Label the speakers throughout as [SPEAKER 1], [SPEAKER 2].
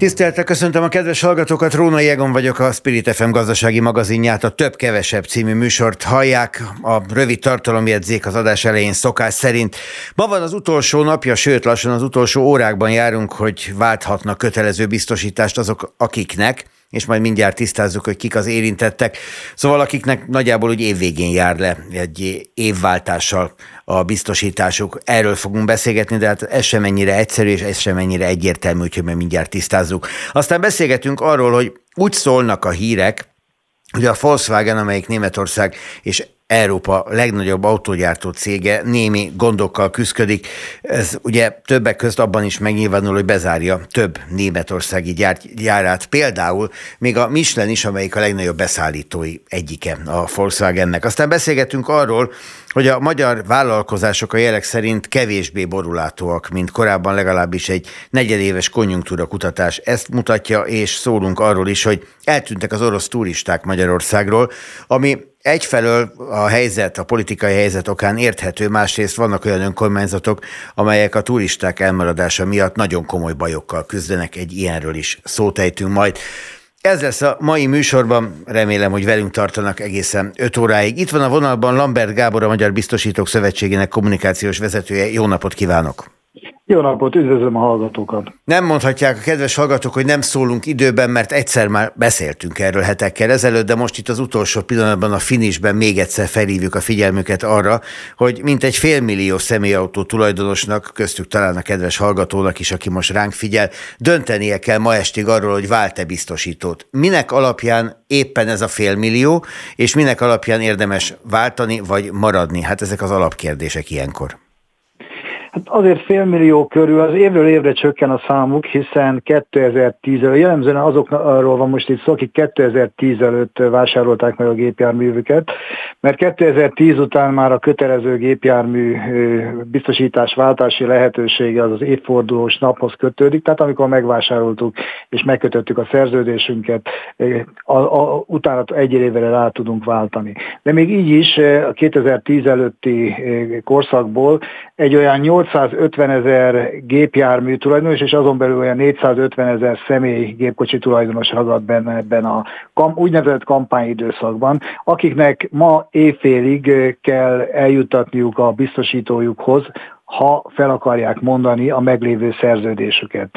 [SPEAKER 1] Tiszteltek, köszöntöm a kedves hallgatókat, Róna Jegon vagyok, a Spirit FM gazdasági magazinját, a Több-Kevesebb című műsort hallják, a rövid tartalomjegyzék az adás elején szokás szerint. Ma van az utolsó napja, sőt lassan az utolsó órákban járunk, hogy válthatnak kötelező biztosítást azok, akiknek, és majd mindjárt tisztázzuk, hogy kik az érintettek. Szóval akiknek nagyjából úgy évvégén jár le egy évváltással a biztosításuk. Erről fogunk beszélgetni, de hát ez sem ennyire egyszerű, és ez sem ennyire egyértelmű, úgyhogy majd mindjárt tisztázzuk. Aztán beszélgetünk arról, hogy úgy szólnak a hírek, hogy a Volkswagen, amelyik Németország és Európa legnagyobb autógyártó cége némi gondokkal küzdik. Ez ugye többek közt abban is megnyilvánul, hogy bezárja több németországi gyár, gyárát. Például még a Michelin is, amelyik a legnagyobb beszállítói egyike a Volkswagennek. Aztán beszélgetünk arról, hogy a magyar vállalkozások a jelek szerint kevésbé borulátóak, mint korábban legalábbis egy negyedéves konjunktúra kutatás ezt mutatja, és szólunk arról is, hogy eltűntek az orosz turisták Magyarországról, ami egyfelől a helyzet, a politikai helyzet okán érthető, másrészt vannak olyan önkormányzatok, amelyek a turisták elmaradása miatt nagyon komoly bajokkal küzdenek, egy ilyenről is szót ejtünk majd. Ez lesz a mai műsorban, remélem, hogy velünk tartanak egészen 5 óráig. Itt van a vonalban Lambert Gábor, a Magyar Biztosítók Szövetségének kommunikációs vezetője. Jó napot kívánok!
[SPEAKER 2] Jó napot, üdvözlöm a hallgatókat!
[SPEAKER 1] Nem mondhatják a kedves hallgatók, hogy nem szólunk időben, mert egyszer már beszéltünk erről hetekkel ezelőtt, de most itt az utolsó pillanatban a finisben még egyszer felhívjuk a figyelmüket arra, hogy mint egy félmillió személyautó tulajdonosnak, köztük talán a kedves hallgatónak is, aki most ránk figyel, döntenie kell ma estig arról, hogy vált-e biztosítót. Minek alapján éppen ez a félmillió, és minek alapján érdemes váltani vagy maradni? Hát ezek az alapkérdések ilyenkor.
[SPEAKER 2] Hát azért félmillió körül az évről évre csökken a számuk, hiszen 2010 előtt, jellemzően azokról van most itt szó, akik 2010 előtt vásárolták meg a gépjárművüket, mert 2010 után már a kötelező gépjármű biztosítás váltási lehetősége az az évfordulós naphoz kötődik, tehát amikor megvásároltuk és megkötöttük a szerződésünket, a, a, utána egy évre rá tudunk váltani. De még így is a 2010 előtti korszakból egy olyan 850 ezer gépjármű tulajdonos, és azon belül olyan 450 ezer személy gépkocsi tulajdonos ragad benne ebben a kam, úgynevezett kampányidőszakban, akiknek ma évfélig kell eljutatniuk a biztosítójukhoz ha fel akarják mondani a meglévő szerződésüket.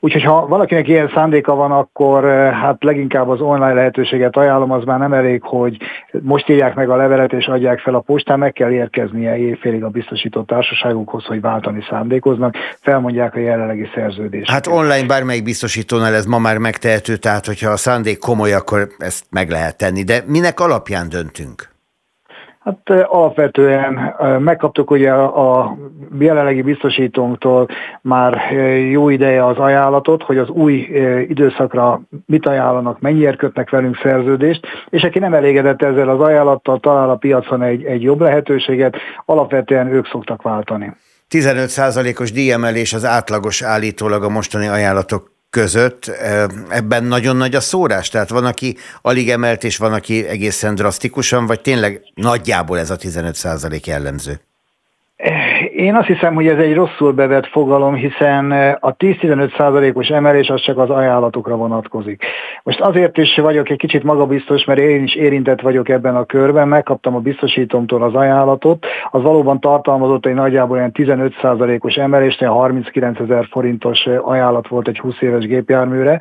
[SPEAKER 2] Úgyhogy ha valakinek ilyen szándéka van, akkor hát leginkább az online lehetőséget ajánlom, az már nem elég, hogy most írják meg a levelet és adják fel a postán, meg kell érkeznie évfélig a biztosított társaságukhoz, hogy váltani szándékoznak, felmondják a jelenlegi szerződést.
[SPEAKER 1] Hát online bármelyik biztosítónál ez ma már megtehető, tehát hogyha a szándék komoly, akkor ezt meg lehet tenni. De minek alapján döntünk?
[SPEAKER 2] Hát alapvetően megkaptuk ugye a jelenlegi biztosítónktól már jó ideje az ajánlatot, hogy az új időszakra mit ajánlanak, mennyiért kötnek velünk szerződést, és aki nem elégedett ezzel az ajánlattal, talál a piacon egy, egy jobb lehetőséget, alapvetően ők szoktak váltani.
[SPEAKER 1] 15%-os díjemelés az átlagos állítólag a mostani ajánlatok között ebben nagyon nagy a szórás? Tehát van, aki alig emelt, és van, aki egészen drasztikusan, vagy tényleg nagyjából ez a 15% jellemző?
[SPEAKER 2] Én azt hiszem, hogy ez egy rosszul bevett fogalom, hiszen a 10-15 százalékos emelés az csak az ajánlatokra vonatkozik. Most azért is vagyok egy kicsit magabiztos, mert én is érintett vagyok ebben a körben, megkaptam a biztosítomtól az ajánlatot, az valóban tartalmazott egy nagyjából olyan 15 százalékos emelést, olyan 39 ezer forintos ajánlat volt egy 20 éves gépjárműre.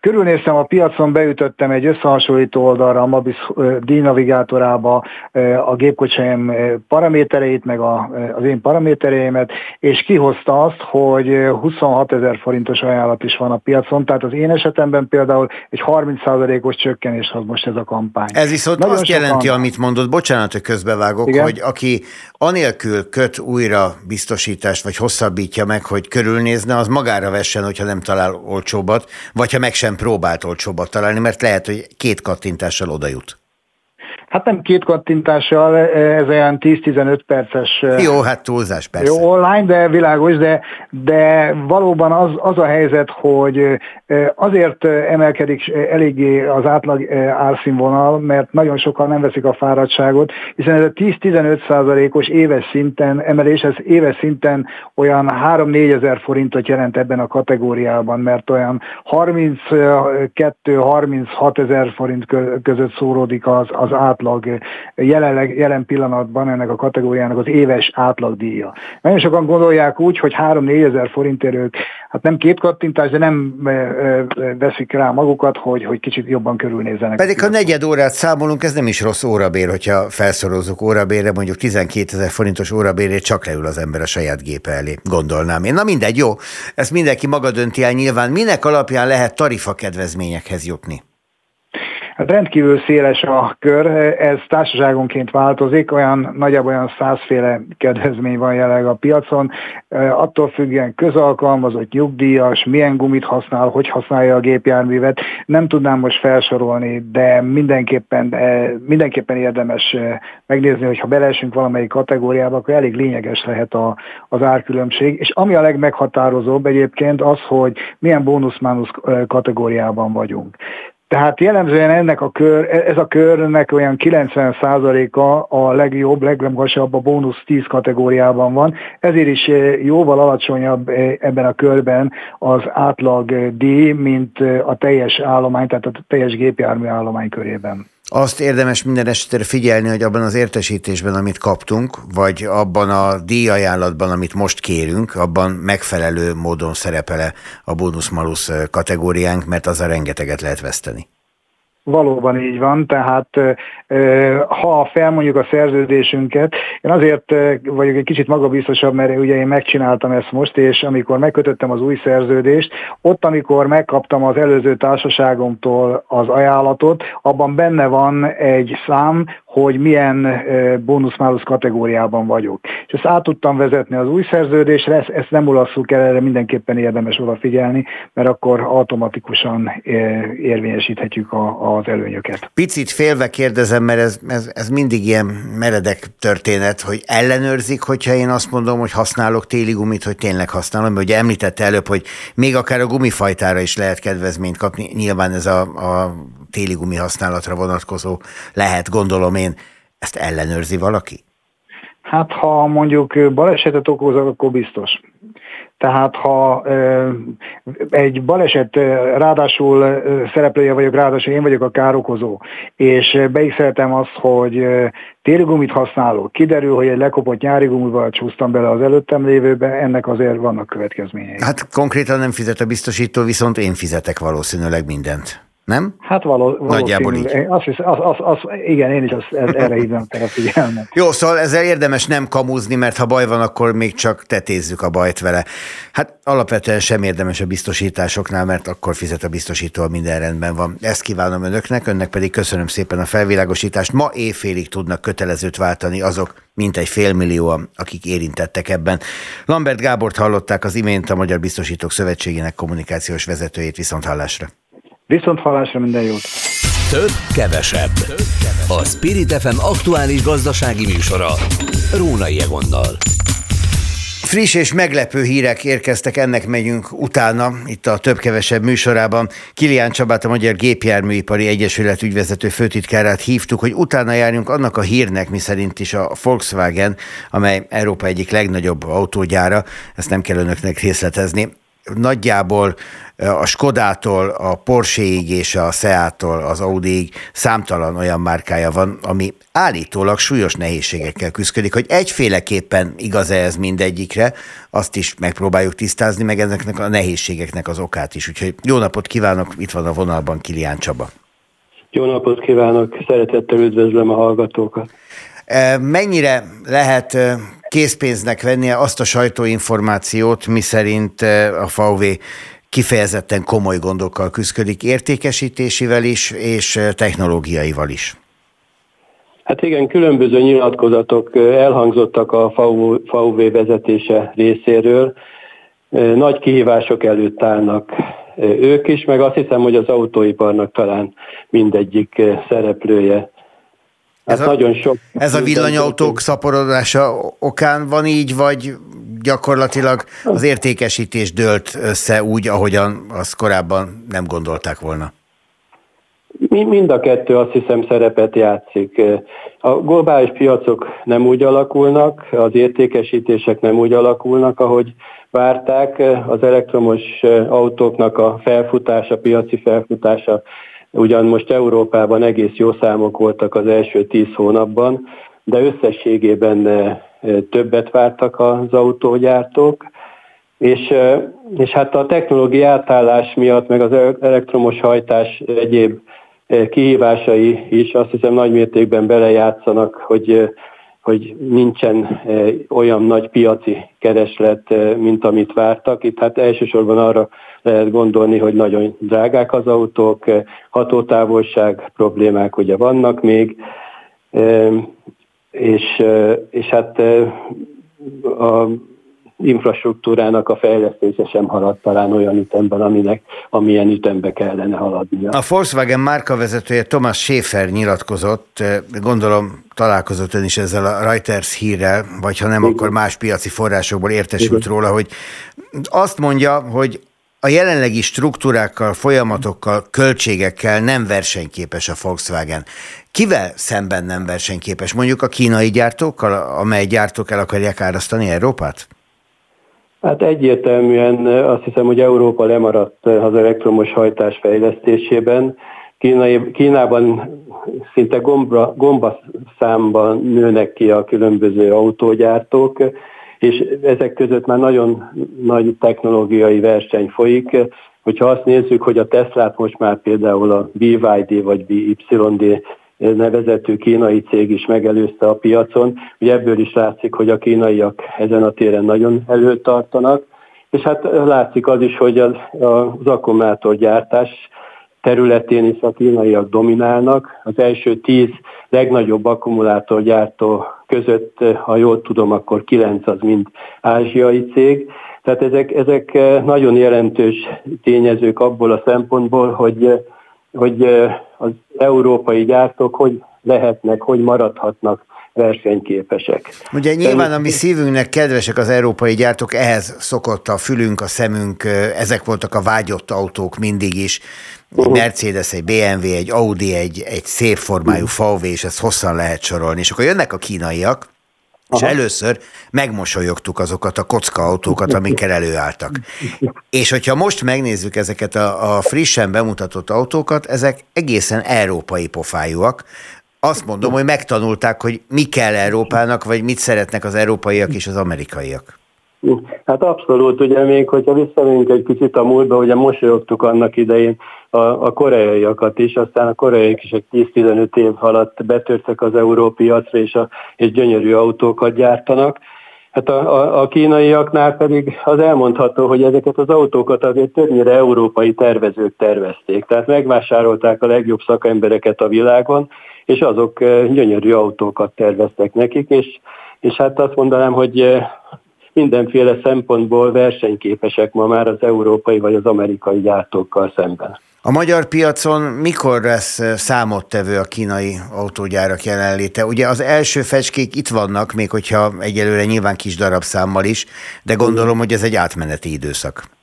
[SPEAKER 2] Körülnéztem a piacon, beütöttem egy összehasonlító oldalra, a Mabis díjnavigátorába a gépkocsaim paramétereit, meg a, az én paramétereimet, és kihozta azt, hogy 26 ezer forintos ajánlat is van a piacon, tehát az én esetemben például egy 30%-os csökkenés az most ez a kampány.
[SPEAKER 1] Ez viszont Nagyon azt jelenti, amit mondott, bocsánat, hogy közbevágok, Igen? hogy aki anélkül köt újra biztosítást, vagy hosszabbítja meg, hogy körülnézne, az magára vessen, hogyha nem talál olcsóbbat, vagy ha meg sem próbált olcsóbbat találni, mert lehet, hogy két kattintással oda jut.
[SPEAKER 2] Hát nem két kattintással, ez olyan 10-15 perces.
[SPEAKER 1] Jó, hát túlzás persze.
[SPEAKER 2] Jó, online, de világos, de, de valóban az, az a helyzet, hogy azért emelkedik eléggé az átlag árszínvonal, mert nagyon sokan nem veszik a fáradtságot, hiszen ez a 10-15 százalékos éves szinten emelés, ez éves szinten olyan 3-4 ezer forintot jelent ebben a kategóriában, mert olyan 32-36 ezer forint között szóródik az, az átlag jelenleg, jelen pillanatban ennek a kategóriának az éves átlagdíja. Nagyon sokan gondolják úgy, hogy 3-4 ezer forintért ők, hát nem két kattintás, de nem veszik rá magukat, hogy, hogy kicsit jobban körülnézzenek.
[SPEAKER 1] Pedig ha negyed órát számolunk, ez nem is rossz órabér, hogyha felszorozunk órabérre, mondjuk 12 ezer forintos órabérért csak leül az ember a saját gépe elé, gondolnám én. Na mindegy, jó, ezt mindenki maga dönti el nyilván. Minek alapján lehet tarifa kedvezményekhez jutni?
[SPEAKER 2] Hát rendkívül széles a kör, ez társaságonként változik, olyan nagyjából olyan százféle kedvezmény van jelenleg a piacon, attól függően közalkalmazott, nyugdíjas, milyen gumit használ, hogy használja a gépjárművet, nem tudnám most felsorolni, de mindenképpen, mindenképpen érdemes megnézni, hogy ha beleesünk valamelyik kategóriába, akkor elég lényeges lehet a, az árkülönbség, és ami a legmeghatározóbb egyébként az, hogy milyen bónusz-mánusz kategóriában vagyunk. Tehát jellemzően ennek a kör, ez a körnek olyan 90%-a a legjobb, legmagasabb a bónusz 10 kategóriában van, ezért is eh, jóval alacsonyabb eh, ebben a körben az átlag díj, mint a teljes állomány, tehát a teljes gépjármű állomány körében.
[SPEAKER 1] Azt érdemes minden esetre figyelni, hogy abban az értesítésben, amit kaptunk, vagy abban a díjajánlatban, amit most kérünk, abban megfelelő módon szerepele a bónusz-malusz kategóriánk, mert az a rengeteget lehet veszteni.
[SPEAKER 2] Valóban így van, tehát ha felmondjuk a szerződésünket, én azért vagyok egy kicsit magabiztosabb, mert ugye én megcsináltam ezt most, és amikor megkötöttem az új szerződést, ott, amikor megkaptam az előző társaságomtól az ajánlatot, abban benne van egy szám, hogy milyen bónusz-málusz kategóriában vagyok. És ezt át tudtam vezetni az új szerződésre, ezt, nem olasszuk el, erre mindenképpen érdemes odafigyelni, mert akkor automatikusan érvényesíthetjük a, az előnyöket.
[SPEAKER 1] Picit félve kérdezem, mert ez, ez, ez mindig ilyen meredek történet, hogy ellenőrzik, hogyha én azt mondom, hogy használok téli gumit, hogy tényleg használom, mert ugye említette előbb, hogy még akár a gumifajtára is lehet kedvezményt kapni, nyilván ez a, a téli gumi használatra vonatkozó lehet, gondolom én. Ezt ellenőrzi valaki?
[SPEAKER 2] Hát ha mondjuk balesetet okoz, akkor biztos. Tehát ha egy baleset, ráadásul szereplője vagyok, ráadásul én vagyok a károkozó, és beigszeltem azt, hogy téli gumit használok, kiderül, hogy egy lekopott nyári gumival csúsztam bele az előttem lévőbe, ennek azért vannak következményei.
[SPEAKER 1] Hát konkrétan nem fizet a biztosító, viszont én fizetek valószínűleg mindent nem?
[SPEAKER 2] Hát való,
[SPEAKER 1] Nagyjából így.
[SPEAKER 2] Azt hisz, az, az, az, igen, én is azt, erre hívnám fel a figyelmet.
[SPEAKER 1] Jó, szóval ezzel érdemes nem kamuzni, mert ha baj van, akkor még csak tetézzük a bajt vele. Hát alapvetően sem érdemes a biztosításoknál, mert akkor fizet a biztosító, minden rendben van. Ezt kívánom önöknek, önnek pedig köszönöm szépen a felvilágosítást. Ma éjfélig tudnak kötelezőt váltani azok, mint egy félmillióan, akik érintettek ebben. Lambert Gábort hallották az imént a Magyar Biztosítók Szövetségének kommunikációs vezetőjét viszont hallásra.
[SPEAKER 2] Viszont hallásra minden jót!
[SPEAKER 3] Több, kevesebb. A Spirit FM aktuális gazdasági műsora. Rónai Egonnal.
[SPEAKER 1] Friss és meglepő hírek érkeztek, ennek megyünk utána, itt a több-kevesebb műsorában. Kilián Csabát, a Magyar Gépjárműipari Egyesület ügyvezető főtitkárát hívtuk, hogy utána járjunk annak a hírnek, miszerint is a Volkswagen, amely Európa egyik legnagyobb autógyára, ezt nem kell önöknek részletezni, nagyjából a Skodától, a Porscheig és a Seattól, az Audiig számtalan olyan márkája van, ami állítólag súlyos nehézségekkel küzdik, hogy egyféleképpen igaz-e ez mindegyikre, azt is megpróbáljuk tisztázni, meg ezeknek a nehézségeknek az okát is. Úgyhogy jó napot kívánok, itt van a vonalban Kilián Csaba.
[SPEAKER 4] Jó napot kívánok, szeretettel üdvözlöm a hallgatókat.
[SPEAKER 1] Mennyire lehet készpénznek vennie azt a sajtóinformációt, miszerint a VW kifejezetten komoly gondokkal küzdik értékesítésével is, és technológiaival is.
[SPEAKER 4] Hát igen, különböző nyilatkozatok elhangzottak a VW vezetése részéről. Nagy kihívások előtt állnak ők is, meg azt hiszem, hogy az autóiparnak talán mindegyik szereplője
[SPEAKER 1] Hát ez a, nagyon sok. Ez a villanyautók szaporodása okán van így, vagy gyakorlatilag az értékesítés dőlt össze úgy, ahogyan azt korábban nem gondolták volna?
[SPEAKER 4] Mind a kettő azt hiszem szerepet játszik. A globális piacok nem úgy alakulnak, az értékesítések nem úgy alakulnak, ahogy várták. Az elektromos autóknak a felfutása, piaci felfutása ugyan most Európában egész jó számok voltak az első tíz hónapban, de összességében többet vártak az autógyártók, és, és hát a technológiai átállás miatt, meg az elektromos hajtás egyéb kihívásai is azt hiszem nagy mértékben belejátszanak, hogy, hogy nincsen olyan nagy piaci kereslet, mint amit vártak. Itt hát elsősorban arra lehet gondolni, hogy nagyon drágák az autók, hatótávolság problémák ugye vannak még, és, és hát a infrastruktúrának a fejlesztése sem halad talán olyan ütemben, aminek, amilyen ütembe kellene haladnia.
[SPEAKER 1] A Volkswagen márkavezetője Thomas Schäfer nyilatkozott, gondolom találkozott ön is ezzel a Reuters hírrel, vagy ha nem, Igen. akkor más piaci forrásokból értesült Igen. róla, hogy azt mondja, hogy a jelenlegi struktúrákkal, folyamatokkal, költségekkel nem versenyképes a Volkswagen. Kivel szemben nem versenyképes? Mondjuk a kínai gyártókkal, amely gyártók el akarják árasztani Európát?
[SPEAKER 4] Hát egyértelműen azt hiszem, hogy Európa lemaradt az elektromos hajtás fejlesztésében. Kínai, Kínában szinte gombra, gomba számban nőnek ki a különböző autógyártók, és ezek között már nagyon nagy technológiai verseny folyik. Hogyha azt nézzük, hogy a Teslát most már például a BYD vagy BYD nevezetű kínai cég is megelőzte a piacon. Ugye ebből is látszik, hogy a kínaiak ezen a téren nagyon előtartanak, és hát látszik az is, hogy az, az akkumulátorgyártás területén is a kínaiak dominálnak. Az első tíz legnagyobb akkumulátorgyártó között, ha jól tudom, akkor kilenc az mind ázsiai cég. Tehát ezek, ezek nagyon jelentős tényezők abból a szempontból, hogy hogy az európai gyártók hogy lehetnek, hogy maradhatnak versenyképesek.
[SPEAKER 1] Ugye nyilván a mi szívünknek kedvesek az európai gyártók, ehhez szokott a fülünk, a szemünk, ezek voltak a vágyott autók mindig is. Egy uh-huh. Mercedes, egy BMW, egy Audi, egy, egy szép formájú VW, és ezt hosszan lehet sorolni. És akkor jönnek a kínaiak, Aha. És először megmosolyogtuk azokat a autókat, amikkel előálltak. És hogyha most megnézzük ezeket a, a frissen bemutatott autókat, ezek egészen európai pofájúak. Azt mondom, hogy megtanulták, hogy mi kell Európának, vagy mit szeretnek az európaiak és az amerikaiak.
[SPEAKER 4] Hát abszolút, ugye még hogyha visszamegyünk egy kicsit a múltba, ugye mosolyogtuk annak idején a, a koreaiakat is, aztán a koreaiak is egy 10-15 év alatt betörtek az európai piacra, és, a, és gyönyörű autókat gyártanak. Hát a, a, a kínaiaknál pedig az elmondható, hogy ezeket az autókat azért többnyire európai tervezők tervezték. Tehát megvásárolták a legjobb szakembereket a világon, és azok eh, gyönyörű autókat terveztek nekik, és, és hát azt mondanám, hogy eh, mindenféle szempontból versenyképesek ma már az európai vagy az amerikai gyártókkal szemben.
[SPEAKER 1] A magyar piacon mikor lesz számottevő a kínai autógyárak jelenléte? Ugye az első fecskék itt vannak, még hogyha egyelőre nyilván kis darabszámmal is, de gondolom, hogy ez egy átmeneti időszak.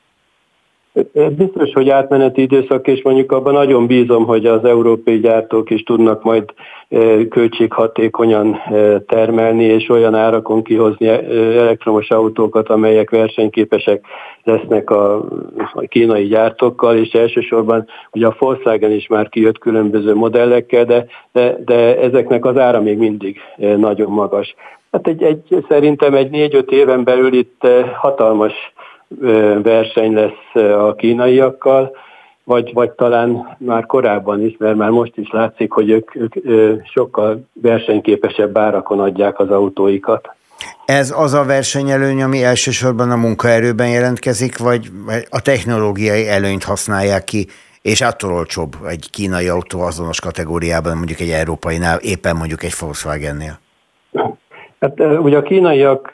[SPEAKER 4] Biztos, hogy átmeneti időszak, és mondjuk abban nagyon bízom, hogy az európai gyártók is tudnak majd költséghatékonyan termelni, és olyan árakon kihozni elektromos autókat, amelyek versenyképesek lesznek a, a kínai gyártókkal, és elsősorban ugye a Volkswagen is már kijött különböző modellekkel, de, de, de ezeknek az ára még mindig nagyon magas. Hát egy, egy, szerintem egy négy-öt éven belül itt hatalmas verseny lesz a kínaiakkal, vagy, vagy talán már korábban is, mert már most is látszik, hogy ők, ők sokkal versenyképesebb árakon adják az autóikat.
[SPEAKER 1] Ez az a versenyelőny, ami elsősorban a munkaerőben jelentkezik, vagy a technológiai előnyt használják ki, és attól olcsóbb egy kínai autó azonos kategóriában, mondjuk egy európainál, éppen mondjuk egy Volkswagennél?
[SPEAKER 4] Hát ugye a kínaiak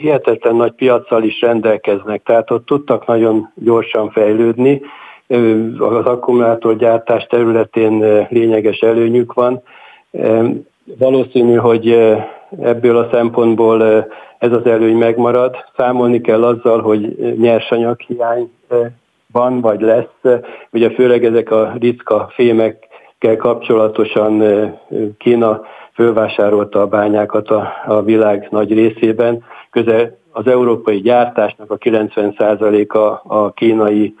[SPEAKER 4] hihetetlen nagy piaccal is rendelkeznek, tehát ott tudtak nagyon gyorsan fejlődni, az akkumulátorgyártás területén lényeges előnyük van. valószínű, hogy ebből a szempontból ez az előny megmarad. Számolni kell azzal, hogy nyersanyag hiány van, vagy lesz. Ugye főleg ezek a ritka fémekkel kapcsolatosan Kína fölvásárolta a bányákat a, a világ nagy részében. Köze az európai gyártásnak a 90%-a a kínai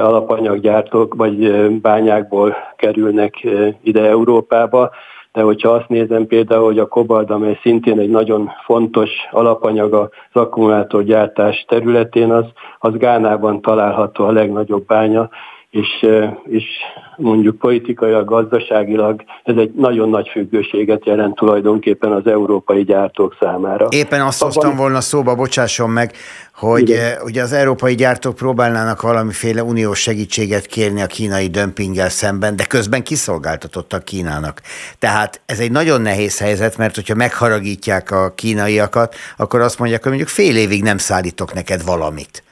[SPEAKER 4] alapanyaggyártók vagy bányákból kerülnek ide Európába, de hogyha azt nézem például, hogy a kobalt, amely szintén egy nagyon fontos alapanyag az akkumulátorgyártás területén, az, az Gánában található a legnagyobb bánya, és, és mondjuk politikailag, gazdaságilag ez egy nagyon nagy függőséget jelent tulajdonképpen az európai gyártók számára.
[SPEAKER 1] Éppen azt Abban... hoztam volna szóba, bocsásson meg, hogy Igen. ugye az európai gyártók próbálnának valamiféle uniós segítséget kérni a kínai dömpinggel szemben, de közben kiszolgáltatottak Kínának. Tehát ez egy nagyon nehéz helyzet, mert hogyha megharagítják a kínaiakat, akkor azt mondják, hogy mondjuk fél évig nem szállítok neked valamit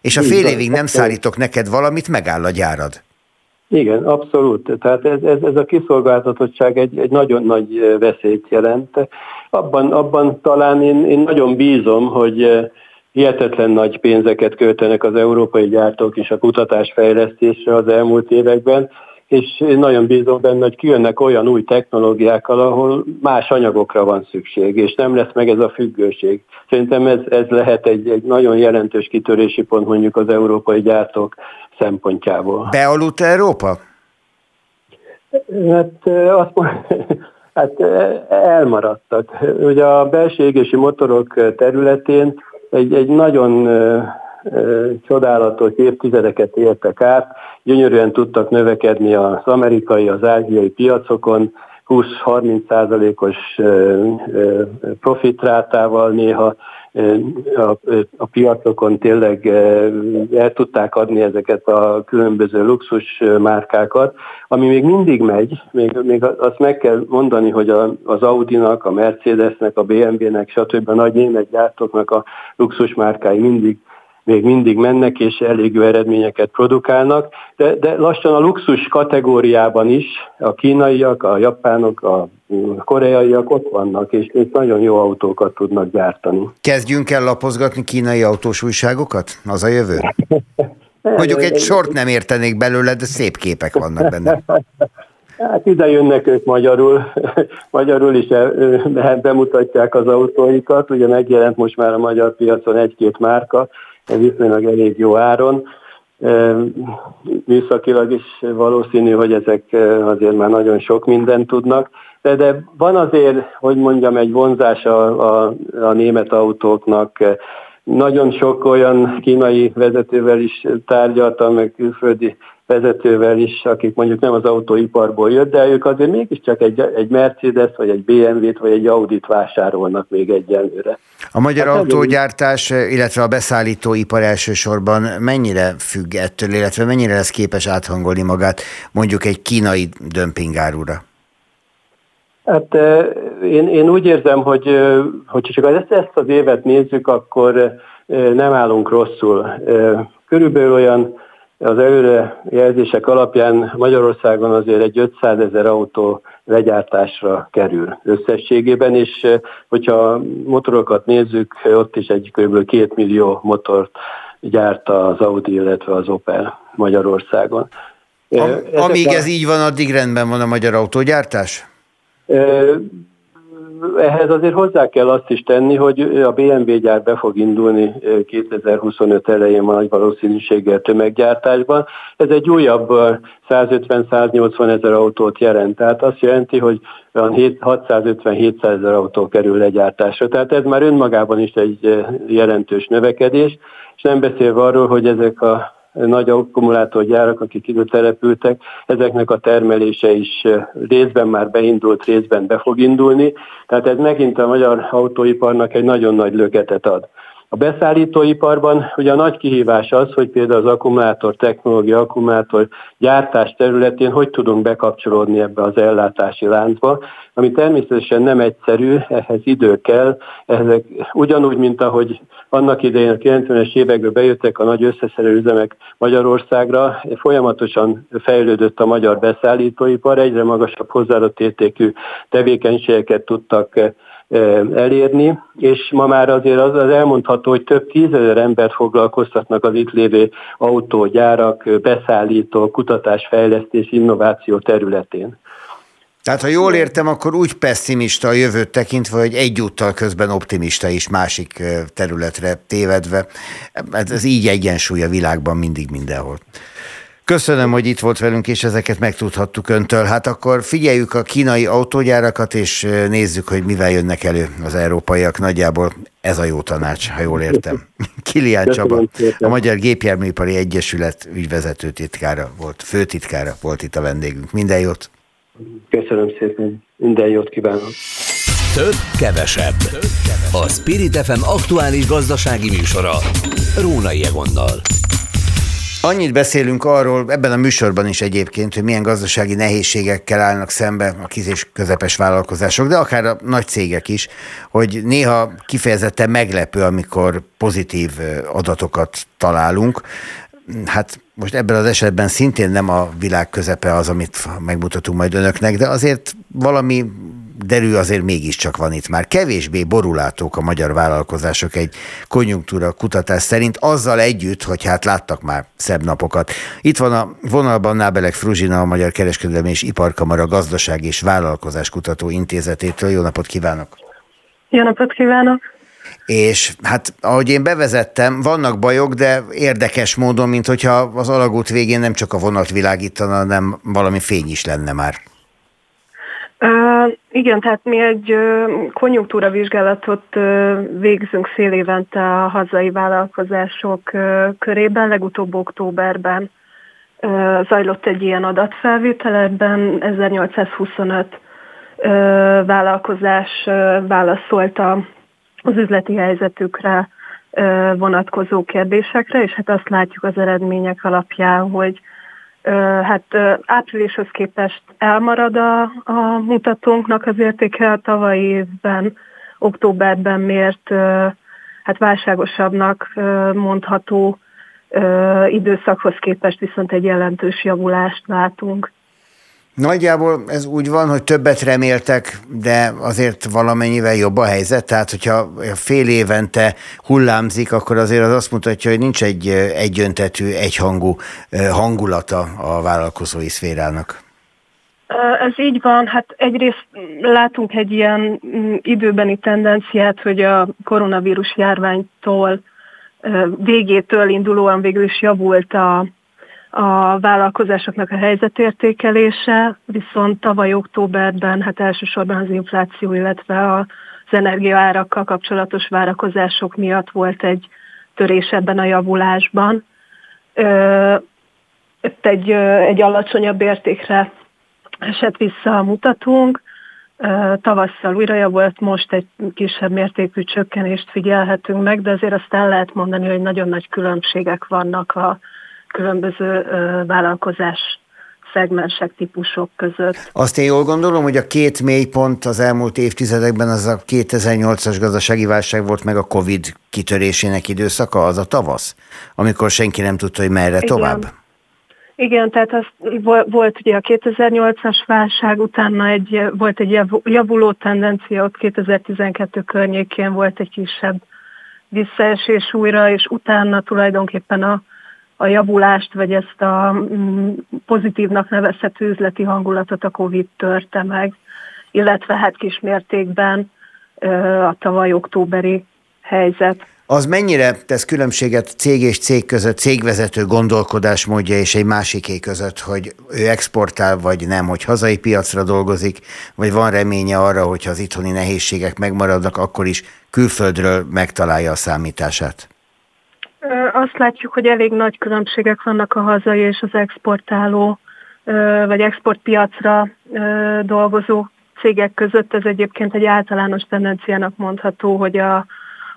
[SPEAKER 1] és a fél évig nem szállítok neked valamit, megáll a gyárad.
[SPEAKER 4] Igen, abszolút. Tehát ez, ez, ez a kiszolgáltatottság egy, egy nagyon nagy veszélyt jelent. Abban, abban talán én, én nagyon bízom, hogy hihetetlen nagy pénzeket költenek az európai gyártók is a kutatásfejlesztésre az elmúlt években, és én nagyon bízom benne, hogy kijönnek olyan új technológiákkal, ahol más anyagokra van szükség, és nem lesz meg ez a függőség. Szerintem ez, ez lehet egy, egy nagyon jelentős kitörési pont mondjuk az európai gyártók szempontjából.
[SPEAKER 1] Bealudt Európa?
[SPEAKER 4] Hát azt hát elmaradtak. Ugye a belső égési motorok területén egy, egy nagyon csodálatos évtizedeket éltek át, gyönyörűen tudtak növekedni az amerikai, az ázsiai piacokon, 20-30 százalékos profitrátával néha a, piacokon tényleg el tudták adni ezeket a különböző luxus márkákat, ami még mindig megy, még, még azt meg kell mondani, hogy az Audi-nak, a Mercedesnek, a BMW-nek, stb. a nagy német gyártóknak a luxus márkái mindig még mindig mennek, és elég jó eredményeket produkálnak, de, de lassan a luxus kategóriában is a kínaiak, a japánok, a koreaiak ott vannak, és, és nagyon jó autókat tudnak gyártani.
[SPEAKER 1] Kezdjünk el lapozgatni kínai autós újságokat? Az a jövő? Mondjuk egy sort nem értenék belőle, de szép képek vannak benne.
[SPEAKER 4] Hát ide jönnek ők magyarul, magyarul is bemutatják az autóikat, ugye megjelent most már a magyar piacon egy-két márka, viszonylag elég jó áron. Műszakilag is valószínű, hogy ezek azért már nagyon sok mindent tudnak, de, de van azért, hogy mondjam, egy vonzás a, a, a német autóknak, nagyon sok olyan kínai vezetővel is tárgyaltam, meg külföldi vezetővel is, akik mondjuk nem az autóiparból jött, de ők azért mégiscsak egy, egy Mercedes, vagy egy BMW-t, vagy egy Audit vásárolnak még egyenlőre.
[SPEAKER 1] A magyar hát autógyártás, illetve a beszállítóipar elsősorban mennyire függ ettől, illetve mennyire lesz képes áthangolni magát mondjuk egy kínai dömpingárúra?
[SPEAKER 4] Hát én, én úgy érzem, hogy hogy csak ezt, ezt az évet nézzük, akkor nem állunk rosszul. Körülbelül olyan az előrejelzések alapján Magyarországon azért egy 500 ezer autó legyártásra kerül összességében, és hogyha motorokat nézzük, ott is egy kb. 2 millió motort gyárt az Audi, illetve az Opel Magyarországon.
[SPEAKER 1] Am, amíg a... ez így van, addig rendben van a magyar autógyártás?
[SPEAKER 4] Ehhez azért hozzá kell azt is tenni, hogy a BMW gyár be fog indulni 2025 elején nagy valószínűséggel tömeggyártásban. Ez egy újabb 150-180 ezer autót jelent. Tehát azt jelenti, hogy 650-700 ezer autó kerül legyártásra. Tehát ez már önmagában is egy jelentős növekedés, és nem beszélve arról, hogy ezek a nagy akkumulátorgyárak, akik ide települtek, ezeknek a termelése is részben már beindult, részben be fog indulni. Tehát ez megint a magyar autóiparnak egy nagyon nagy löketet ad. A beszállítóiparban ugye a nagy kihívás az, hogy például az akkumulátor technológia, akkumulátor gyártás területén hogy tudunk bekapcsolódni ebbe az ellátási láncba, ami természetesen nem egyszerű, ehhez idő kell, ezek ugyanúgy, mint ahogy annak idején a 90-es években bejöttek a nagy összeszerelő üzemek Magyarországra, folyamatosan fejlődött a magyar beszállítóipar, egyre magasabb hozzáadott értékű tevékenységeket tudtak elérni, és ma már azért az, az elmondható, hogy több tízezer embert foglalkoztatnak az itt lévő autógyárak, beszállító, kutatásfejlesztés, innováció területén.
[SPEAKER 1] Tehát ha jól értem, akkor úgy pessimista a jövőt tekintve, hogy egyúttal közben optimista is másik területre tévedve. Ez így egyensúly a világban mindig mindenhol. Köszönöm, hogy itt volt velünk, és ezeket megtudhattuk öntől. Hát akkor figyeljük a kínai autógyárakat, és nézzük, hogy mivel jönnek elő az európaiak. Nagyjából ez a jó tanács, ha jól értem. Kilián Csaba, a Magyar Gépjárműipari Egyesület ügyvezető titkára volt, főtitkára volt itt a vendégünk. Minden jót!
[SPEAKER 4] Köszönöm szépen, minden jót kívánok!
[SPEAKER 3] Több, kevesebb. A Spirit FM aktuális gazdasági műsora. Rónai Egonnal.
[SPEAKER 1] Annyit beszélünk arról, ebben a műsorban is egyébként, hogy milyen gazdasági nehézségekkel állnak szembe a kis és közepes vállalkozások, de akár a nagy cégek is, hogy néha kifejezetten meglepő, amikor pozitív adatokat találunk. Hát most ebben az esetben szintén nem a világ közepe az, amit megmutatunk majd önöknek, de azért valami derű azért mégiscsak van itt már. Kevésbé borulátók a magyar vállalkozások egy konjunktúra kutatás szerint, azzal együtt, hogy hát láttak már szebb napokat. Itt van a vonalban Nábelek Fruzsina, a Magyar Kereskedelmi és Iparkamara Gazdaság és Vállalkozás Kutató Intézetétől. Jó napot kívánok!
[SPEAKER 5] Jó napot kívánok!
[SPEAKER 1] És hát ahogy én bevezettem, vannak bajok, de érdekes módon, mint hogyha az alagút végén nem csak a vonat világítana, hanem valami fény is lenne már.
[SPEAKER 5] Uh, igen, tehát mi egy uh, konjunktúra vizsgálatot uh, végzünk fél évente a hazai vállalkozások körében, legutóbb októberben zajlott egy ilyen adatfelvétel, ebben 1825 uh, vállalkozás válaszolta az üzleti helyzetükre vonatkozó kérdésekre, és hát azt látjuk az eredmények alapján, hogy hát áprilishoz képest elmarad a, a mutatónknak az értéke a tavalyi évben, októberben miért hát válságosabbnak mondható időszakhoz képest viszont egy jelentős javulást látunk.
[SPEAKER 1] Nagyjából ez úgy van, hogy többet reméltek, de azért valamennyivel jobb a helyzet. Tehát, hogyha fél évente hullámzik, akkor azért az azt mutatja, hogy nincs egy egyöntetű, egyhangú hangulata a vállalkozói szférának.
[SPEAKER 5] Ez így van, hát egyrészt látunk egy ilyen mm, időbeni tendenciát, hogy a koronavírus járványtól végétől indulóan végül is javult a, a vállalkozásoknak a helyzetértékelése, viszont tavaly októberben hát elsősorban az infláció, illetve az energiaárakkal kapcsolatos várakozások miatt volt egy törés ebben a javulásban. Itt egy, egy alacsonyabb értékre esett vissza a mutatónk, tavasszal újra javult, most egy kisebb mértékű csökkenést figyelhetünk meg, de azért azt el lehet mondani, hogy nagyon nagy különbségek vannak a különböző vállalkozás szegmensek, típusok között.
[SPEAKER 1] Azt én jól gondolom, hogy a két mélypont az elmúlt évtizedekben az a 2008-as gazdasági válság volt, meg a Covid kitörésének időszaka, az a tavasz, amikor senki nem tudta, hogy merre Igen. tovább.
[SPEAKER 5] Igen, tehát az volt ugye a 2008-as válság, utána egy, volt egy javuló tendencia, ott 2012 környékén volt egy kisebb visszaesés újra, és utána tulajdonképpen a a javulást, vagy ezt a mm, pozitívnak nevezhető üzleti hangulatot a Covid törte meg, illetve hát kismértékben a tavaly októberi helyzet.
[SPEAKER 1] Az mennyire tesz különbséget cég és cég között, cégvezető gondolkodásmódja és egy másiké között, hogy ő exportál vagy nem, hogy hazai piacra dolgozik, vagy van reménye arra, hogy ha az itthoni nehézségek megmaradnak, akkor is külföldről megtalálja a számítását?
[SPEAKER 5] Azt látjuk, hogy elég nagy különbségek vannak a hazai és az exportáló vagy exportpiacra dolgozó cégek között. Ez egyébként egy általános tendenciának mondható, hogy a,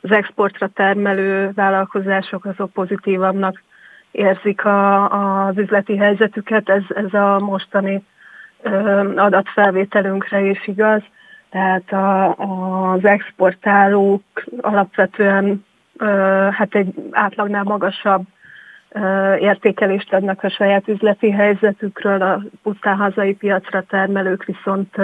[SPEAKER 5] az exportra termelő vállalkozások azok pozitívabbnak érzik a, az üzleti helyzetüket, ez, ez a mostani adatfelvételünkre is igaz. Tehát a, az exportálók alapvetően hát egy átlagnál magasabb értékelést adnak a saját üzleti helyzetükről, a pusztán hazai piacra termelők viszont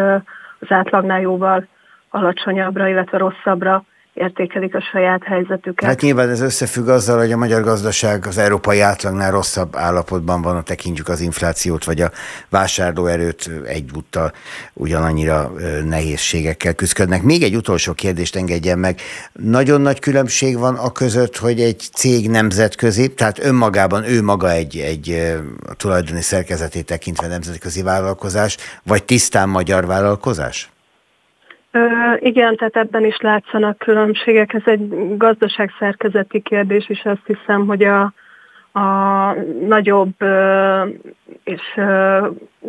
[SPEAKER 5] az átlagnál jóval alacsonyabbra, illetve rosszabbra értékelik a saját helyzetüket.
[SPEAKER 1] Hát nyilván ez összefügg azzal, hogy a magyar gazdaság az európai átlagnál rosszabb állapotban van, ha tekintjük az inflációt, vagy a vásárlóerőt egyúttal ugyanannyira nehézségekkel küzdködnek. Még egy utolsó kérdést engedjen meg. Nagyon nagy különbség van a között, hogy egy cég nemzetközi, tehát önmagában ő maga egy, egy a tulajdoni szerkezetét tekintve nemzetközi vállalkozás, vagy tisztán magyar vállalkozás?
[SPEAKER 5] Igen, tehát ebben is látszanak különbségek. Ez egy gazdaságszerkezeti kérdés, és azt hiszem, hogy a, a nagyobb és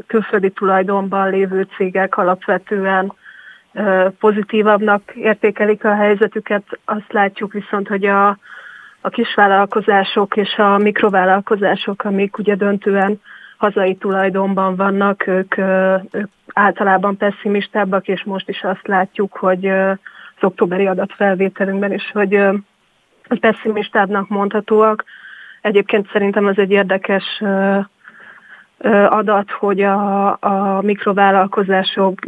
[SPEAKER 5] külföldi tulajdonban lévő cégek alapvetően pozitívabbnak értékelik a helyzetüket. Azt látjuk viszont, hogy a, a kisvállalkozások és a mikrovállalkozások, amik ugye döntően hazai tulajdonban vannak, ők, ők általában pessimistábbak, és most is azt látjuk, hogy az októberi adatfelvételünkben is, hogy pessimistábbnak mondhatóak. Egyébként szerintem az egy érdekes adat, hogy a, a mikrovállalkozások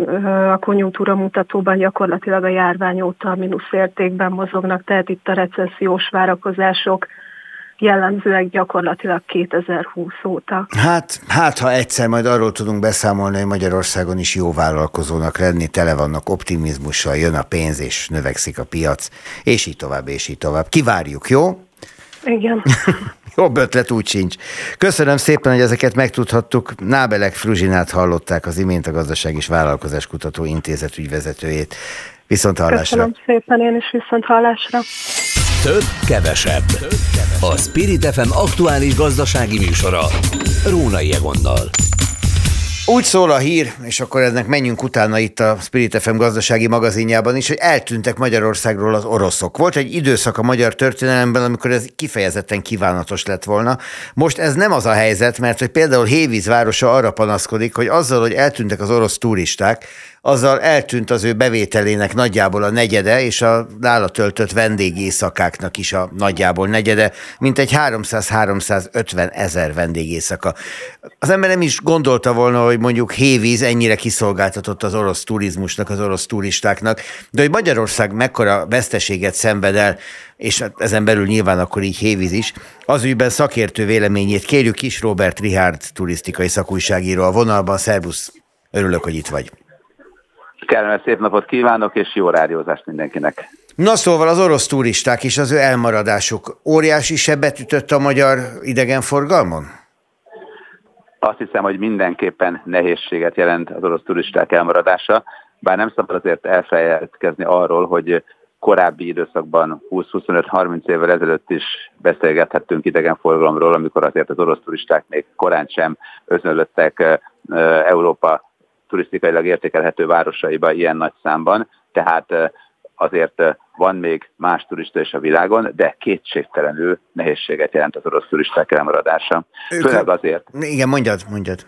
[SPEAKER 5] a konjunktúra mutatóban gyakorlatilag a járvány óta a mínusz értékben mozognak, tehát itt a recessziós várakozások jellemzőek gyakorlatilag 2020 óta.
[SPEAKER 1] Hát, hát, ha egyszer majd arról tudunk beszámolni, hogy Magyarországon is jó vállalkozónak lenni, tele vannak optimizmussal, jön a pénz és növekszik a piac, és így tovább, és így tovább. Kivárjuk, jó?
[SPEAKER 5] Igen.
[SPEAKER 1] Jobb ötlet úgy sincs. Köszönöm szépen, hogy ezeket megtudhattuk. Nábelek Fruzsinát hallották az imént a Gazdaság és Vállalkozás Kutató Intézet ügyvezetőjét. Viszont hallásra.
[SPEAKER 5] Köszönöm szépen, én is viszont hallásra.
[SPEAKER 3] Több, kevesebb. A Spirit FM aktuális gazdasági műsora. Rónai Egonnal.
[SPEAKER 1] Úgy szól a hír, és akkor ennek menjünk utána itt a Spirit FM gazdasági magazinjában is, hogy eltűntek Magyarországról az oroszok. Volt egy időszak a magyar történelemben, amikor ez kifejezetten kívánatos lett volna. Most ez nem az a helyzet, mert hogy például Hévíz városa arra panaszkodik, hogy azzal, hogy eltűntek az orosz turisták, azzal eltűnt az ő bevételének nagyjából a negyede, és a nála töltött vendégészakáknak is a nagyjából negyede, mint egy 300-350 ezer vendégészaka. Az ember nem is gondolta volna, hogy mondjuk Hévíz ennyire kiszolgáltatott az orosz turizmusnak, az orosz turistáknak, de hogy Magyarország mekkora veszteséget szenved el, és hát ezen belül nyilván akkor így Hévíz is, az ügyben szakértő véleményét kérjük is Robert Richard turisztikai szakújságíró a vonalban. Szervusz, örülök, hogy itt vagy.
[SPEAKER 6] Kellemes szép napot kívánok, és jó rádiózást mindenkinek.
[SPEAKER 1] Na szóval az orosz turisták és az ő elmaradásuk óriási sebet ütött a magyar idegenforgalmon?
[SPEAKER 6] Azt hiszem, hogy mindenképpen nehézséget jelent az orosz turisták elmaradása, bár nem szabad azért elfelejtkezni arról, hogy korábbi időszakban 20-25-30 évvel ezelőtt is beszélgethettünk idegenforgalomról, amikor azért az orosz turisták még korán sem özönlöttek Európa turisztikailag értékelhető városaiba ilyen nagy számban, tehát azért van még más turista is a világon, de kétségtelenül nehézséget jelent az orosz turisták elmaradása. Főleg azért.
[SPEAKER 1] Igen, mondjad, mondjad.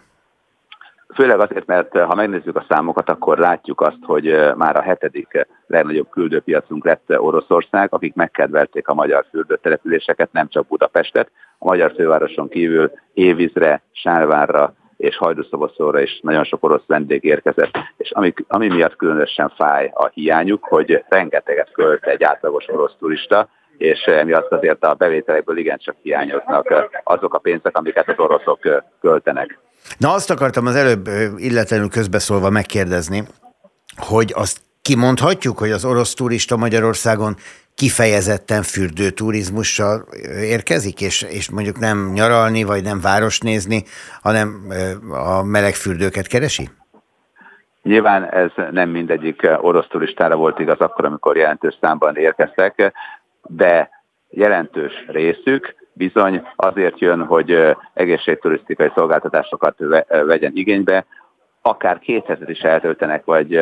[SPEAKER 6] Főleg azért, mert ha megnézzük a számokat, akkor látjuk azt, hogy már a hetedik legnagyobb küldőpiacunk lett Oroszország, akik megkedvelték a magyar fürdőtelepüléseket, nem csak Budapestet. A magyar fővároson kívül Évizre, Sálvárra, és Hajdúszoboszóra is nagyon sok orosz vendég érkezett, és ami, ami miatt különösen fáj a hiányuk, hogy rengeteget költ egy átlagos orosz turista, és emiatt azért a bevételekből igencsak hiányoznak azok a pénzek, amiket az oroszok költenek.
[SPEAKER 1] Na azt akartam az előbb illetlenül közbeszólva megkérdezni, hogy azt kimondhatjuk, hogy az orosz turista Magyarországon kifejezetten fürdőturizmussal érkezik, és, és mondjuk nem nyaralni, vagy nem város nézni, hanem a meleg fürdőket keresi?
[SPEAKER 6] Nyilván ez nem mindegyik orosz turistára volt igaz akkor, amikor jelentős számban érkeztek, de jelentős részük bizony azért jön, hogy egészségturisztikai szolgáltatásokat vegyen igénybe, akár két hetet is eltöltenek, vagy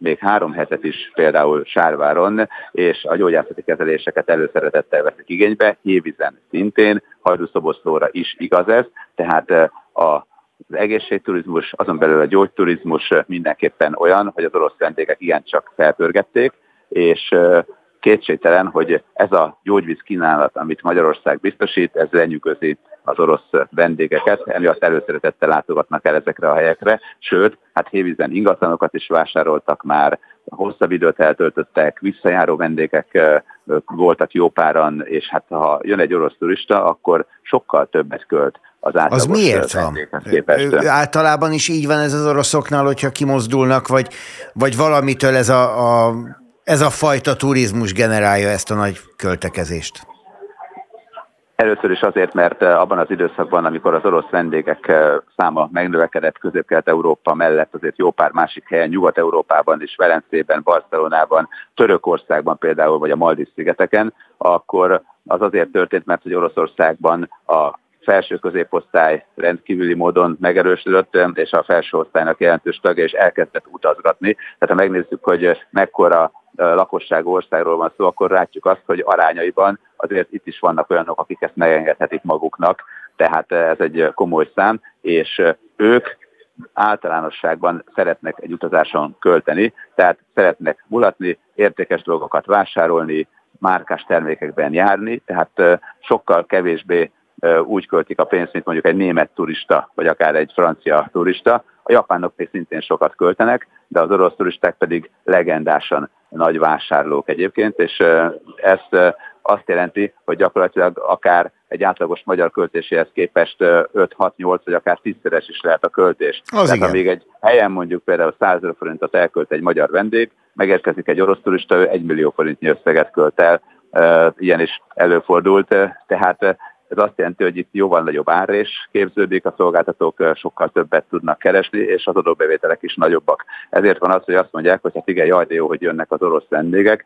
[SPEAKER 6] még három hetet is például Sárváron, és a gyógyászati kezeléseket előszeretettel veszik igénybe, Hévizen szintén, Hajdúszoboszlóra is igaz ez, tehát a az egészségturizmus, azon belül a gyógyturizmus mindenképpen olyan, hogy az orosz vendégek igencsak felpörgették, és kétségtelen, hogy ez a gyógyvíz kínálat, amit Magyarország biztosít, ez lenyűgözi az orosz vendégeket, emiatt előszeretettel látogatnak el ezekre a helyekre, sőt, hát hévízen ingatlanokat is vásároltak már, hosszabb időt eltöltöttek, visszajáró vendégek voltak jó páran, és hát ha jön egy orosz turista, akkor sokkal többet költ az átlagos
[SPEAKER 1] Az miért van? Képest. Általában is így van ez az oroszoknál, hogyha kimozdulnak, vagy, vagy valamitől ez a, a, ez a fajta turizmus generálja ezt a nagy költekezést?
[SPEAKER 6] Először is azért, mert abban az időszakban, amikor az orosz vendégek száma megnövekedett Közép-Kelet-Európa mellett, azért jó pár másik helyen, Nyugat-Európában is, Velencében, Barcelonában, Törökországban például, vagy a Maldiv szigeteken, akkor az azért történt, mert hogy Oroszországban a felső középosztály rendkívüli módon megerősödött, és a felső osztálynak jelentős tagja is elkezdett utazgatni. Tehát ha megnézzük, hogy mekkora lakosság országról van szó, akkor látjuk azt, hogy arányaiban azért itt is vannak olyanok, akik ezt megengedhetik maguknak, tehát ez egy komoly szám, és ők általánosságban szeretnek egy utazáson költeni, tehát szeretnek mulatni, értékes dolgokat vásárolni, márkás termékekben járni, tehát sokkal kevésbé úgy költik a pénzt, mint mondjuk egy német turista, vagy akár egy francia turista. A japánok még szintén sokat költenek, de az orosz turisták pedig legendásan nagy vásárlók egyébként, és ez azt jelenti, hogy gyakorlatilag akár egy átlagos magyar költéséhez képest 5-6-8 vagy akár 10-szeres is lehet a költés. Az Tehát igen. még egy helyen mondjuk például 100 forintot elkölt egy magyar vendég, megérkezik egy orosz turista, ő 1 millió forintnyi összeget költ el, ilyen is előfordult, tehát ez azt jelenti, hogy itt jóval nagyobb árrés képződik, a szolgáltatók sokkal többet tudnak keresni, és az adóbevételek is nagyobbak. Ezért van az, hogy azt mondják, hogy hát igen, jaj, de jó, hogy jönnek az orosz vendégek,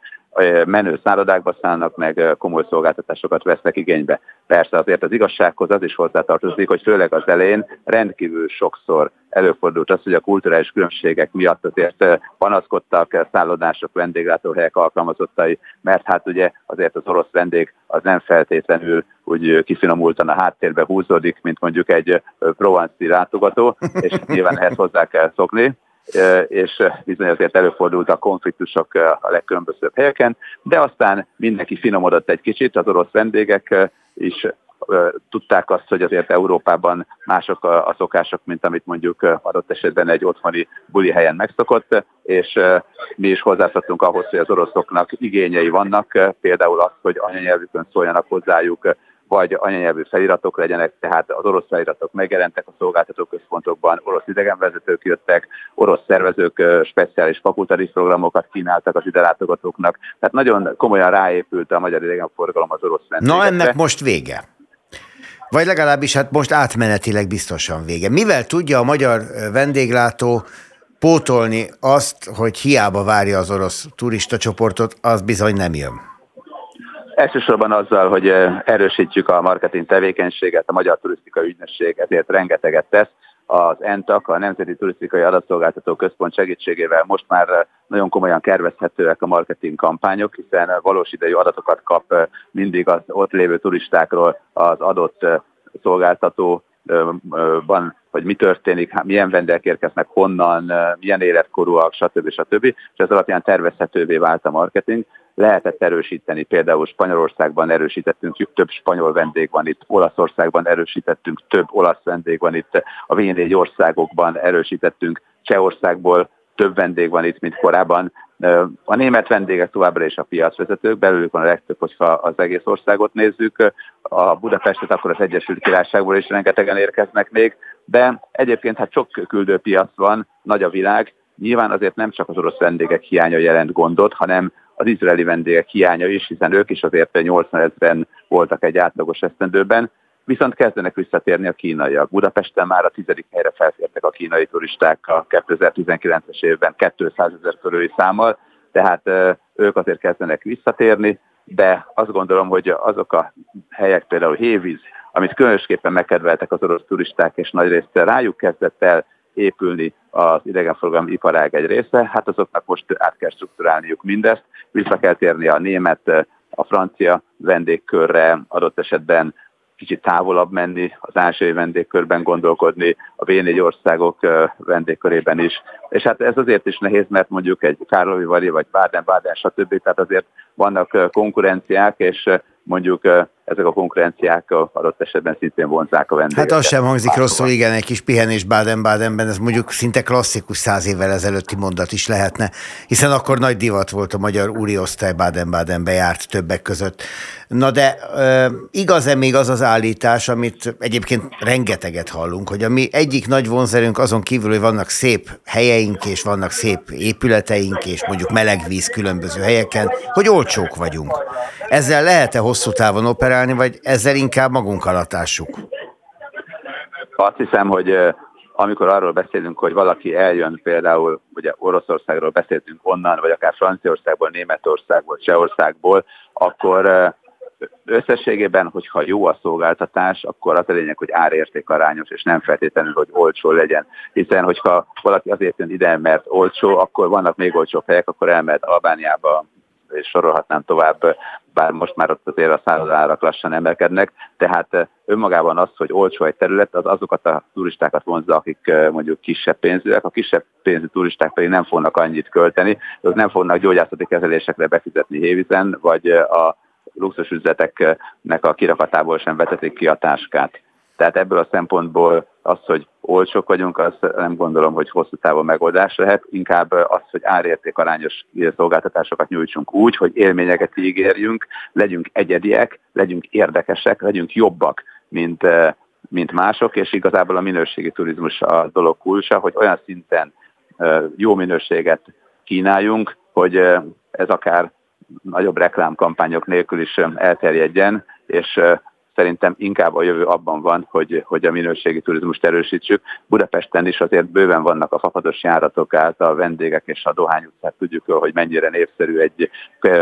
[SPEAKER 6] menő szállodákba szállnak, meg komoly szolgáltatásokat vesznek igénybe. Persze azért az igazsághoz az is hozzátartozik, hogy főleg az elején rendkívül sokszor előfordult az, hogy a kulturális különbségek miatt azért panaszkodtak szállodások, vendéglátóhelyek alkalmazottai, mert hát ugye azért az orosz vendég az nem feltétlenül úgy kifinomultan a háttérbe húzódik, mint mondjuk egy provanci látogató, és nyilván ehhez hozzá kell szokni és bizony azért előfordultak konfliktusok a legkülönbözőbb helyeken, de aztán mindenki finomodott egy kicsit, az orosz vendégek is tudták azt, hogy azért Európában mások a szokások, mint amit mondjuk adott esetben egy otthoni buli helyen megszokott, és mi is hozzászoktunk ahhoz, hogy az oroszoknak igényei vannak, például az, hogy anyanyelvükön szóljanak hozzájuk vagy anyanyelvű feliratok legyenek, tehát az orosz feliratok megjelentek a szolgáltató központokban, orosz idegenvezetők jöttek, orosz szervezők speciális fakultatív programokat kínáltak az ide látogatóknak, tehát nagyon komolyan ráépült a magyar idegenforgalom az orosz vendégekre.
[SPEAKER 1] Na ennek most vége. Vagy legalábbis hát most átmenetileg biztosan vége. Mivel tudja a magyar vendéglátó pótolni azt, hogy hiába várja az orosz turista csoportot, az bizony nem jön?
[SPEAKER 6] Elsősorban azzal, hogy erősítjük a marketing tevékenységet, a Magyar Turisztikai Ügynökség ezért rengeteget tesz. Az ENTAK, a Nemzeti Turisztikai Adatszolgáltató Központ segítségével most már nagyon komolyan kervezhetőek a marketing kampányok, hiszen valós idejű adatokat kap mindig az ott lévő turistákról az adott szolgáltatóban, hogy mi történik, milyen vendégek érkeznek, honnan, milyen életkorúak, stb. stb. És ez alapján tervezhetővé vált a marketing lehetett erősíteni. Például Spanyolországban erősítettünk, több spanyol vendég van itt, Olaszországban erősítettünk, több olasz vendég van itt, a V4 országokban erősítettünk, Csehországból több vendég van itt, mint korábban. A német vendégek továbbra is a piacvezetők, belőlük van a legtöbb, hogyha az egész országot nézzük. A Budapestet akkor az Egyesült Királyságból is rengetegen érkeznek még, de egyébként hát sok küldőpiac van, nagy a világ, Nyilván azért nem csak az orosz vendégek hiánya jelent gondot, hanem az izraeli vendégek hiánya is, hiszen ők is azért 80 ezeren voltak egy átlagos esztendőben, viszont kezdenek visszatérni a kínaiak. Budapesten már a tizedik helyre felfértek a kínai turisták a 2019-es évben 200 ezer körüli számmal, tehát ők azért kezdenek visszatérni, de azt gondolom, hogy azok a helyek, például Hévíz, amit különösképpen megkedveltek az orosz turisták, és nagyrészt rájuk kezdett el épülni az idegenforgalmi iparág egy része, hát azoknak most át kell struktúrálniuk mindezt, vissza kell térni a német, a francia vendégkörre, adott esetben kicsit távolabb menni, az ázsiai vendégkörben gondolkodni, a V4 országok vendégkörében is. És hát ez azért is nehéz, mert mondjuk egy Kárlovi vagy Baden-Baden, stb. Tehát azért vannak konkurenciák, és mondjuk ezek a konkurenciák adott esetben szintén vonzák a vendégeket.
[SPEAKER 1] Hát az sem hangzik rosszul, igen, egy kis pihenés Baden-Badenben, ez mondjuk szinte klasszikus száz évvel ezelőtti mondat is lehetne, hiszen akkor nagy divat volt a magyar úri osztály Baden-Badenbe járt többek között. Na de e, igaz-e még az az állítás, amit egyébként rengeteget hallunk, hogy a mi egyik nagy vonzerünk azon kívül, hogy vannak szép helyeink, és vannak szép épületeink, és mondjuk melegvíz különböző helyeken, hogy olcsók vagyunk. Ezzel lehet-e hosszú távon operálni, vagy ezzel inkább magunk alatássuk?
[SPEAKER 6] Azt hiszem, hogy amikor arról beszélünk, hogy valaki eljön például, ugye Oroszországról beszéltünk onnan, vagy akár Franciaországból, Németországból, Csehországból, akkor összességében, hogyha jó a szolgáltatás, akkor az a lényeg, hogy árérték arányos, és nem feltétlenül, hogy olcsó legyen. Hiszen, hogyha valaki azért jön ide, mert olcsó, akkor vannak még olcsóbb helyek, akkor elmehet Albániába, és sorolhatnám tovább, bár most már ott azért a szállodárak lassan emelkednek, tehát önmagában az, hogy olcsó egy terület, az azokat a turistákat vonzza, akik mondjuk kisebb pénzűek, a kisebb pénzű turisták pedig nem fognak annyit költeni, ők nem fognak gyógyászati kezelésekre befizetni hévizen, vagy a luxusüzleteknek a kirakatából sem vetetik ki a táskát. Tehát ebből a szempontból az, hogy olcsók vagyunk, az nem gondolom, hogy hosszú távon megoldás lehet, inkább az, hogy árérték arányos szolgáltatásokat nyújtsunk úgy, hogy élményeket ígérjünk, legyünk egyediek, legyünk érdekesek, legyünk jobbak, mint, mint mások, és igazából a minőségi turizmus a dolog kulcsa, hogy olyan szinten jó minőséget kínáljunk, hogy ez akár nagyobb reklámkampányok nélkül is elterjedjen, és szerintem inkább a jövő abban van, hogy, hogy a minőségi turizmust erősítsük. Budapesten is azért bőven vannak a fafados járatok által a vendégek és a Dohány utcát tudjuk, hogy mennyire népszerű egy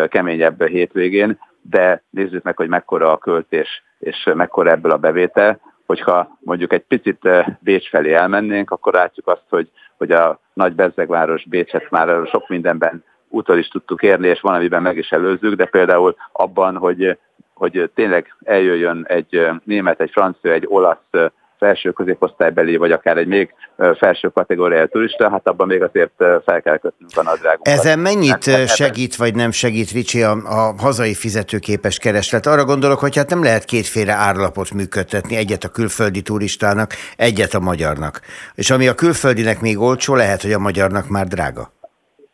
[SPEAKER 6] keményebb hétvégén, de nézzük meg, hogy mekkora a költés és mekkora ebből a bevétel. Hogyha mondjuk egy picit Bécs felé elmennénk, akkor látjuk azt, hogy, hogy a nagy bezzegváros Bécset már sok mindenben úton is tudtuk érni, és van, amiben meg is előzzük, de például abban, hogy hogy tényleg eljöjjön egy német, egy francia, egy olasz felső középosztálybeli, vagy akár egy még felső kategóriájú turista, hát abban még azért fel kell kötnünk a nadrágunkat.
[SPEAKER 1] Ezen mennyit hát, segít, vagy nem segít, Ricsi, a, a hazai fizetőképes kereslet? Arra gondolok, hogy hát nem lehet kétféle árlapot működtetni, egyet a külföldi turistának, egyet a magyarnak. És ami a külföldinek még olcsó, lehet, hogy a magyarnak már drága.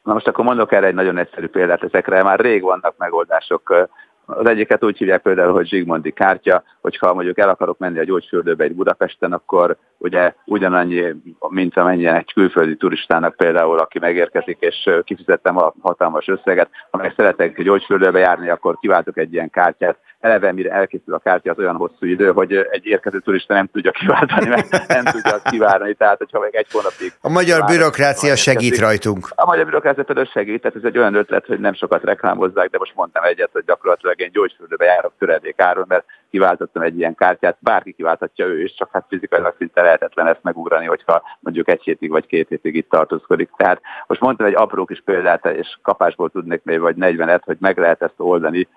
[SPEAKER 6] Na most akkor mondok erre egy nagyon egyszerű példát, ezekre már rég vannak megoldások az egyiket úgy hívják például, hogy Zsigmondi kártya, hogyha mondjuk el akarok menni a gyógyfürdőbe egy Budapesten, akkor ugye ugyanannyi, mint amennyien egy külföldi turistának például, aki megérkezik, és kifizettem a hatalmas összeget, ha meg szeretek gyógyfürdőbe járni, akkor kiváltok egy ilyen kártyát, eleve mire elkészül a kártya, az olyan hosszú idő, hogy egy érkező turista nem tudja kiváltani, mert nem tudja azt kivárni, tehát hogyha még egy hónapig...
[SPEAKER 1] A magyar bürokrácia segít rajtunk.
[SPEAKER 6] A magyar bürokrácia például segít, tehát ez egy olyan ötlet, hogy nem sokat reklámozzák, de most mondtam egyet, hogy gyakorlatilag én gyógyfürdőbe járok töredék áron, mert kiváltottam egy ilyen kártyát, bárki kiváltatja ő is, csak hát fizikailag szinte lehetetlen ezt megugrani, hogyha mondjuk egy hétig vagy két hétig itt tartózkodik. Tehát most mondtam egy apró kis példát, és kapásból tudnék még vagy 40-et, hogy meg lehet ezt oldani,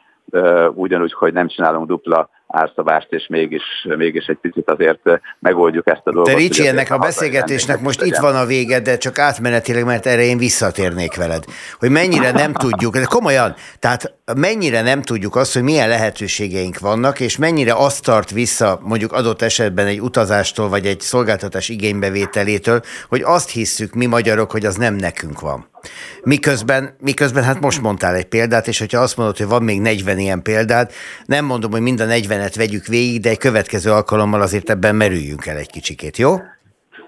[SPEAKER 6] ugyanúgy, hogy nem csinálunk dupla árszabást, és mégis, mégis egy picit azért megoldjuk ezt a dolgot.
[SPEAKER 1] De Ricsi, ennek a beszélgetésnek most itt van a vége, de csak átmenetileg, mert erre én visszatérnék veled. Hogy mennyire nem tudjuk, de komolyan, tehát mennyire nem tudjuk azt, hogy milyen lehetőségeink vannak, és mennyire azt tart vissza mondjuk adott esetben egy utazástól, vagy egy szolgáltatás igénybevételétől, hogy azt hisszük mi magyarok, hogy az nem nekünk van. Miközben, miközben hát most mondtál egy példát, és hogyha azt mondod, hogy van még 40 ilyen példát, nem mondom, hogy mind a 40-et vegyük végig, de egy következő alkalommal azért ebben merüljünk el egy kicsikét, jó?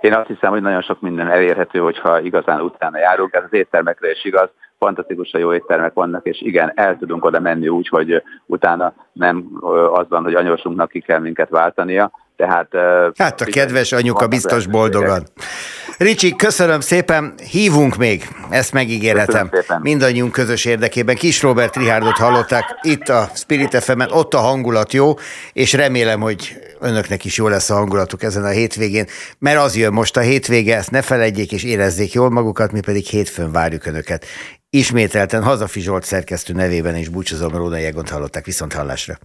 [SPEAKER 6] Én azt hiszem, hogy nagyon sok minden elérhető, hogyha igazán utána járunk. Ez az éttermekre is igaz, fantasztikusan jó éttermek vannak, és igen, el tudunk oda menni úgy, hogy utána nem az van, hogy anyosunknak ki kell minket váltania. Tehát,
[SPEAKER 1] hát a kedves anyuka biztos boldogan. Ricsi, köszönöm szépen, hívunk még, ezt megígérhetem. Mindannyiunk közös érdekében. Kis Robert Rihárdot hallották itt a Spirit fm ott a hangulat jó, és remélem, hogy önöknek is jó lesz a hangulatuk ezen a hétvégén, mert az jön most a hétvége, ezt ne felejtjék és érezzék jól magukat, mi pedig hétfőn várjuk önöket. Ismételten Hazafi Zsolt szerkesztő nevében is búcsúzom, Róna Jegont hallották viszont hallásra.